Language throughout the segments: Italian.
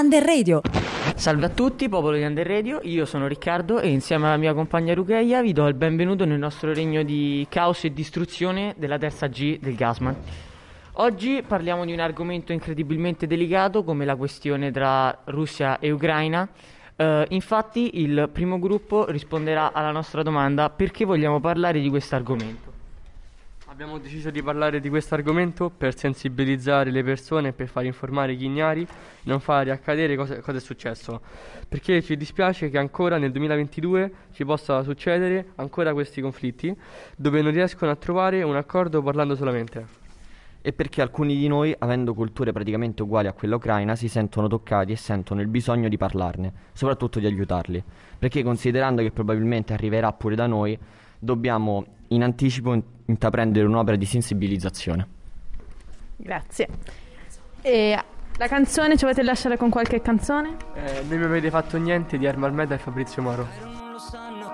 Under Radio. Salve a tutti, popolo di Under Radio, io sono Riccardo e insieme alla mia compagna Rucheia vi do il benvenuto nel nostro regno di caos e distruzione della terza G del Gasman. Oggi parliamo di un argomento incredibilmente delicato come la questione tra Russia e Ucraina. Uh, infatti il primo gruppo risponderà alla nostra domanda perché vogliamo parlare di questo argomento. Abbiamo deciso di parlare di questo argomento per sensibilizzare le persone per far informare gli ignari, non fare accadere cosa, cosa è successo. Perché ci dispiace che ancora nel 2022 ci possa succedere ancora questi conflitti dove non riescono a trovare un accordo parlando solamente. E perché alcuni di noi, avendo culture praticamente uguali a quella ucraina, si sentono toccati e sentono il bisogno di parlarne, soprattutto di aiutarli. Perché considerando che probabilmente arriverà pure da noi, dobbiamo in anticipo intraprendere un'opera di sensibilizzazione. Grazie. E la canzone, ci volete lasciare con qualche canzone? Eh, non mi avete fatto niente di Armal Meda e Fabrizio Moro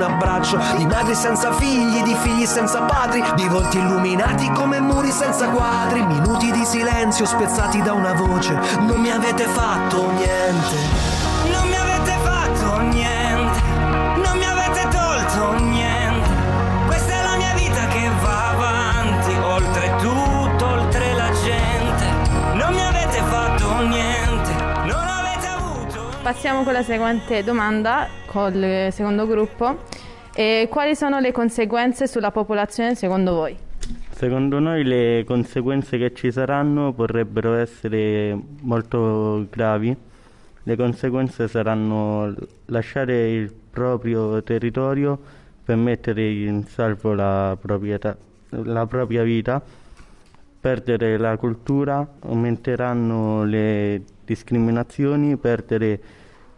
una abbraccio. Di madri senza figli, di figli senza padri. Di volti illuminati come muri senza quadri. Minuti di silenzio spezzati da una voce. Non mi avete fatto niente Passiamo con la seguente domanda col secondo gruppo. E quali sono le conseguenze sulla popolazione secondo voi? Secondo noi le conseguenze che ci saranno potrebbero essere molto gravi. Le conseguenze saranno lasciare il proprio territorio per mettere in salvo la, la propria vita, perdere la cultura, aumenteranno le discriminazioni, perdere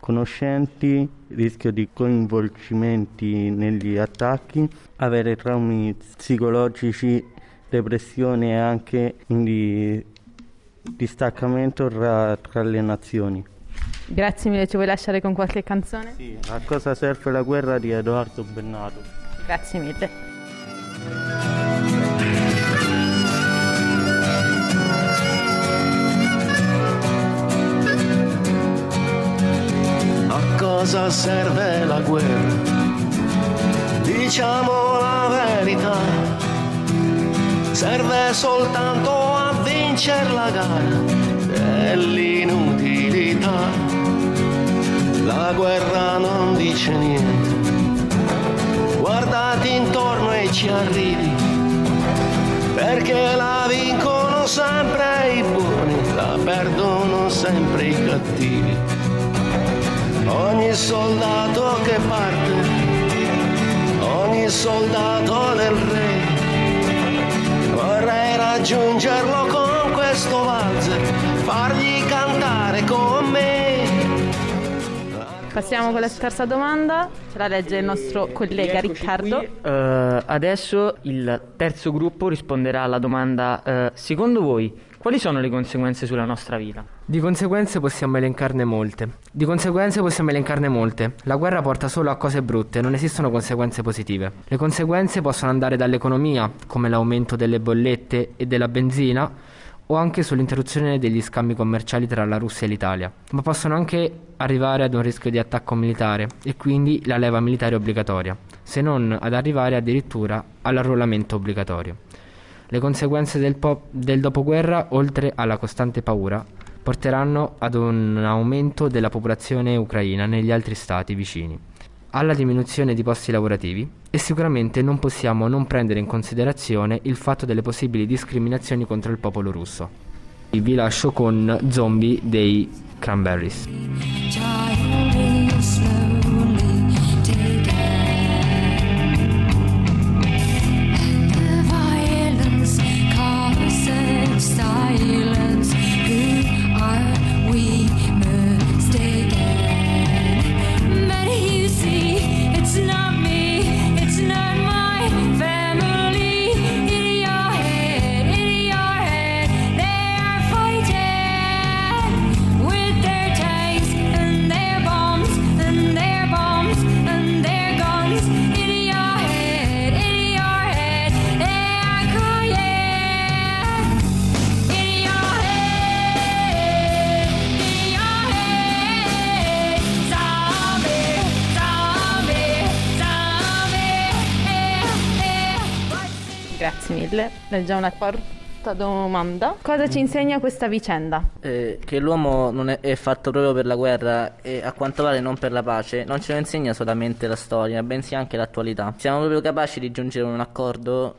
conoscenti, rischio di coinvolgimenti negli attacchi, avere traumi psicologici, depressione e anche quindi distaccamento tra, tra le nazioni. Grazie mille, ci vuoi lasciare con qualche canzone? Sì, a cosa serve la guerra di Edoardo Bennato. Grazie mille. Cosa serve la guerra. Diciamo la verità, serve soltanto a vincere la gara dell'inutilità. La guerra non dice niente, guardati intorno e ci arrivi, perché la vincono sempre i buoni, la perdono sempre i cattivi ogni soldato che parte, ogni soldato del re. Vorrei raggiungerlo con questo valzer, fargli cantare con me. Passiamo con la terza domanda, ce la legge il nostro collega Riccardo. Uh, adesso il terzo gruppo risponderà alla domanda, uh, secondo voi quali sono le conseguenze sulla nostra vita? Di conseguenze possiamo elencarne molte. Di conseguenze possiamo elencarne molte. La guerra porta solo a cose brutte, non esistono conseguenze positive. Le conseguenze possono andare dall'economia, come l'aumento delle bollette e della benzina, o anche sull'interruzione degli scambi commerciali tra la Russia e l'Italia, ma possono anche arrivare ad un rischio di attacco militare e quindi la leva militare obbligatoria, se non ad arrivare addirittura all'arruolamento obbligatorio. Le conseguenze del, po- del dopoguerra, oltre alla costante paura, porteranno ad un aumento della popolazione ucraina negli altri stati vicini, alla diminuzione di posti lavorativi e sicuramente non possiamo non prendere in considerazione il fatto delle possibili discriminazioni contro il popolo russo. Vi lascio con Zombie dei Cranberries. Mille. Leggiamo una quarta domanda. Cosa ci insegna questa vicenda? Eh, che l'uomo non è, è fatto proprio per la guerra e a quanto pare non per la pace, non ce lo insegna solamente la storia, bensì anche l'attualità. Siamo proprio capaci di giungere a un accordo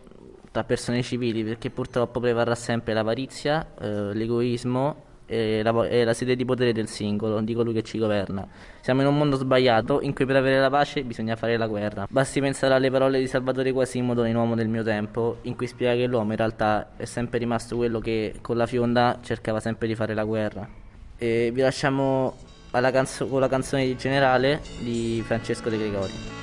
tra persone civili perché purtroppo prevarrà sempre l'avarizia, eh, l'egoismo e la, e la sede di potere del singolo, di colui che ci governa. Siamo in un mondo sbagliato in cui per avere la pace bisogna fare la guerra. Basti pensare alle parole di Salvatore Quasimodo in Uomo del mio tempo, in cui spiega che l'uomo in realtà è sempre rimasto quello che con la fionda cercava sempre di fare la guerra. E vi lasciamo canzo- con la canzone di generale di Francesco De Gregori.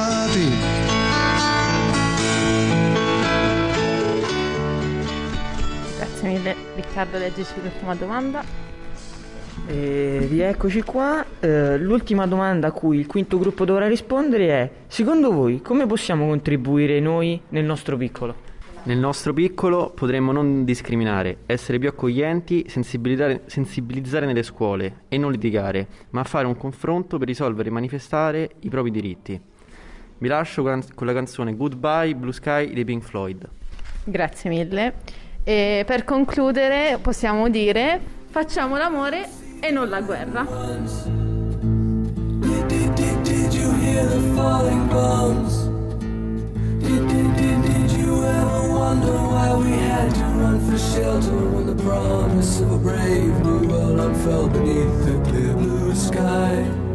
Grazie mille Riccardo, leggici l'ultima domanda. E rieccoci qua. Eh, l'ultima domanda a cui il quinto gruppo dovrà rispondere è: secondo voi come possiamo contribuire noi nel nostro piccolo? Nel nostro piccolo potremmo non discriminare, essere più accoglienti, sensibilizzare, sensibilizzare nelle scuole e non litigare, ma fare un confronto per risolvere e manifestare i propri diritti. Vi lascio con con la canzone Goodbye Blue Sky dei Pink Floyd. Grazie mille. E per concludere possiamo dire facciamo l'amore e non la guerra. Promise sky?